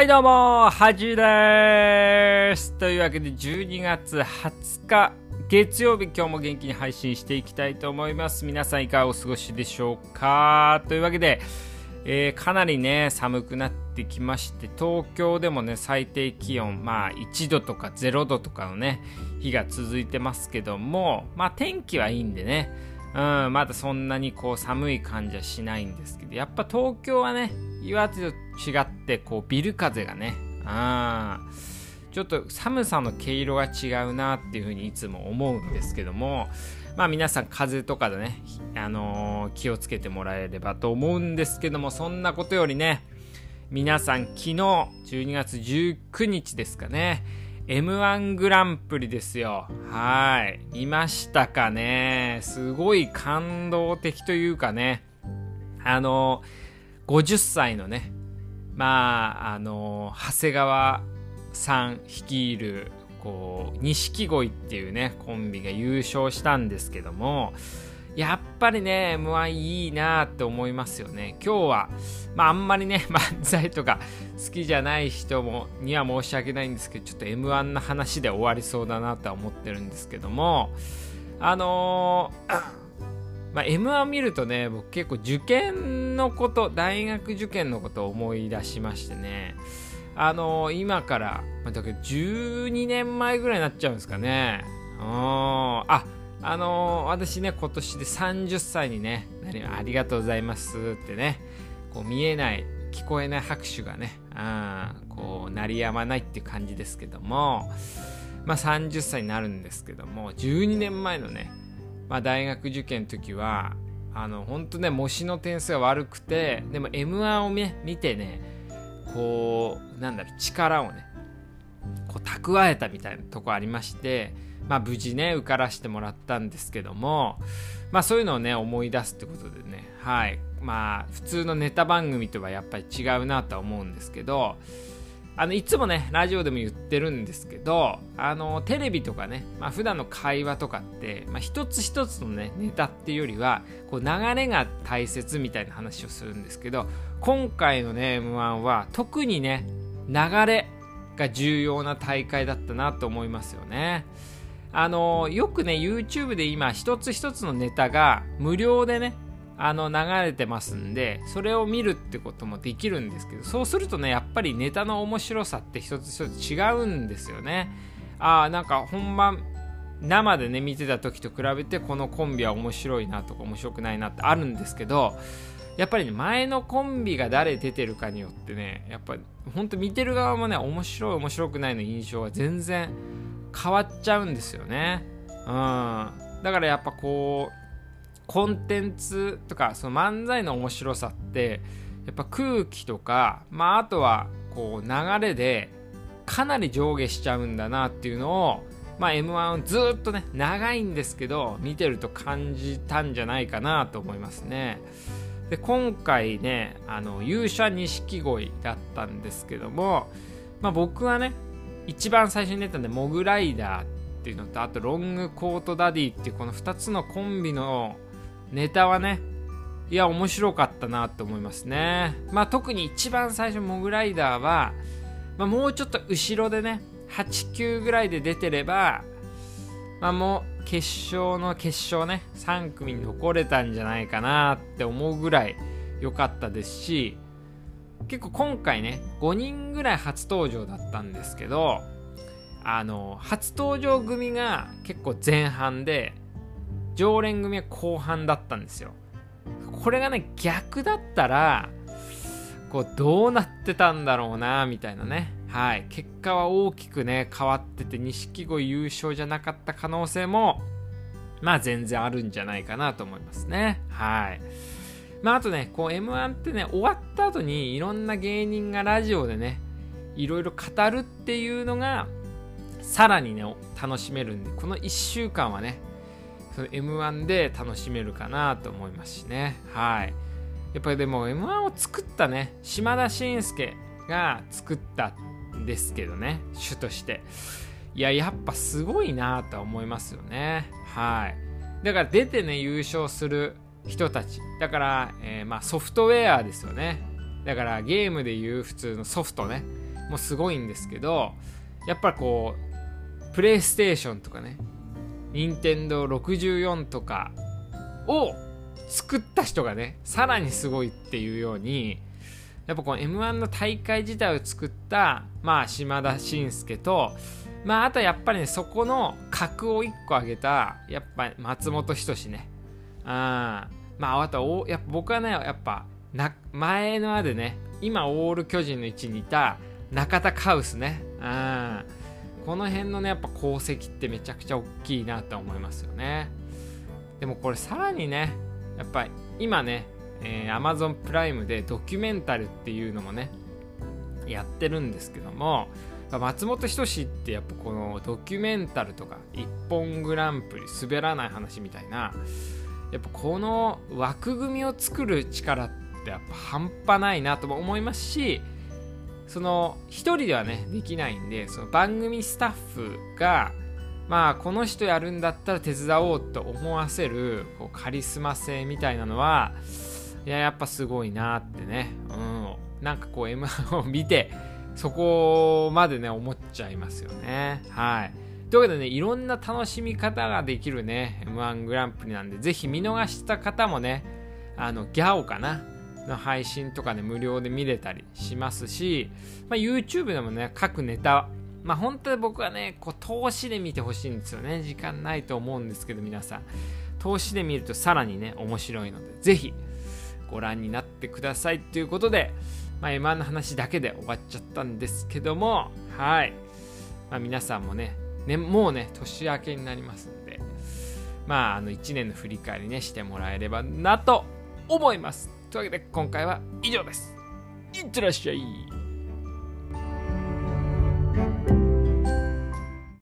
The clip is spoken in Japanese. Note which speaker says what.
Speaker 1: はいどうも、はじです。というわけで12月20日月曜日今日も元気に配信していきたいと思います。皆さんいかがお過ごしでしょうかというわけで、えー、かなりね、寒くなってきまして、東京でもね、最低気温、まあ1度とか0度とかのね、日が続いてますけども、まあ天気はいいんでね、うん、まだそんなにこう寒い感じはしないんですけど、やっぱ東京はね、岩手と違って、こうビル風がね、あちょっと寒さの毛色が違うなっていうふうにいつも思うんですけども、まあ皆さん風邪とかでね、あのー、気をつけてもらえればと思うんですけども、そんなことよりね、皆さん昨日12月19日ですかね、M1 グランプリですよ。はい。見ましたかねすごい感動的というかね、あの、50歳のね、まあ、あの、長谷川さん率いる、こう、錦鯉っていうね、コンビが優勝したんですけども、やっぱりね、M1 いいなって思いますよね。今日は、まああんまりね、漫才とか好きじゃない人もには申し訳ないんですけど、ちょっと M1 の話で終わりそうだなとは思ってるんですけども、あのー、まあ、M1 見るとね、僕結構受験のこと、大学受験のことを思い出しましてね、あのー、今から、まあ、だけど12年前ぐらいになっちゃうんですかね。あ、あのー、私ね、今年で30歳にね、ありがとうございますってね、こう見えない、聞こえない拍手がね、あこう、鳴りやまないっていう感じですけども、まあ30歳になるんですけども、12年前のね、まあ大学受験の時は、あの、本当ね、模試の点数が悪くて、でも M1 をね、見てね、こう、なんだろう、力をね、こう蓄えたみたいなとこありまして、まあ、無事ね受からしてもらったんですけども、まあ、そういうのをね思い出すってことでねはい。まあ普通のネタ番組とはやっぱり違うなとは思うんですけどあのいつもねラジオでも言ってるんですけどあのテレビとかね、まあ普段の会話とかって、まあ、一つ一つのねネタっていうよりはこう流れが大切みたいな話をするんですけど今回のね m 1は特にね流れが重要な大会だったなと思いますよね。あのよくね YouTube で今一つ一つのネタが無料でねあの流れてますんでそれを見るってこともできるんですけどそうするとねやっぱりネタの面白さって一つ一つ違うんですよねああなんか本番生でね見てた時と比べてこのコンビは面白いなとか面白くないなってあるんですけどやっぱりね前のコンビが誰出てるかによってねやっぱほんと見てる側もね面白い面白くないの印象は全然変わっちゃうんですよね。うん。だからやっぱこう、コンテンツとか、その漫才の面白さって、やっぱ空気とか、まああとはこう流れでかなり上下しちゃうんだなっていうのを、まあ M1 ずっとね、長いんですけど、見てると感じたんじゃないかなと思いますね。で、今回ね、あの、勇者錦鯉だったんですけども、まあ僕はね、一番最初に出たんでモグライダーっていうのとあとロングコートダディっていうこの2つのコンビのネタはねいや面白かったなと思いますね。まあ特に一番最初モグライダーは、まあ、もうちょっと後ろでね8 9ぐらいで出てればまあもう決勝の決勝ね3組に残れたんじゃないかなって思うぐらい良かったですし結構今回ね5人ぐらい初登場だったんですけどあの初登場組が結構前半で常連組は後半だったんですよ。これがね逆だったらこうどうなってたんだろうなみたいなね。はい結果は大きくね変わってて錦鯉優勝じゃなかった可能性もまあ全然あるんじゃないかなと思いますねはいまあ、あとね、こう M1 ってね、終わった後にいろんな芸人がラジオでね、いろいろ語るっていうのが、さらにね、楽しめるんで、この1週間はね、その M1 で楽しめるかなと思いますしね。はい。やっぱりでも M1 を作ったね、島田紳介が作ったですけどね、主として。いや、やっぱすごいなとは思いますよね。はい。だから出てね、優勝する人たちだから、えー、まあ、ソフトウェアですよねだからゲームでいう普通のソフトねもうすごいんですけどやっぱりこうプレイステーションとかね任天堂64とかを作った人がねさらにすごいっていうようにやっぱこの m 1の大会自体を作ったまあ島田紳介とまああとやっぱりねそこの格を1個上げたやっぱ松本人志ね。あまああとおやっぱ僕はねやっぱな前のあでね今オール巨人の位置にいた中田カウスね。うんこの辺のねやっぱ功績ってめちゃくちゃ大きいなと思いますよね。でもこれさらにねやっぱり今ね、えー、Amazon プライムでドキュメンタルっていうのもねやってるんですけども松本人志ってやっぱこのドキュメンタルとか一本グランプリ滑らない話みたいなやっぱこの枠組みを作る力ってやっぱ半端ないなとも思いますしその一人ではねできないんでその番組スタッフがまあこの人やるんだったら手伝おうと思わせるこうカリスマ性みたいなのはいややっぱすごいなってねうんなんかこう M1 を見てそこまでね思っちゃいますよねはいというわけでねいろんな楽しみ方ができるね M1 グランプリなんでぜひ見逃した方もねあのギャオかなの配信とかで無料で見れたりしますし、まあ、YouTube でもね、各ネタ、まあ本当に僕はね、こう投資で見てほしいんですよね。時間ないと思うんですけど、皆さん。投資で見るとさらにね、面白いので、ぜひご覧になってくださいということで、まあ、M1 の話だけで終わっちゃったんですけども、はい。まあ、皆さんもねね、もうね、年明けになりますんで、まあ、あの1年の振り返りね、してもらえればなと思います。というわけで今回は以上です。いってらっしゃい。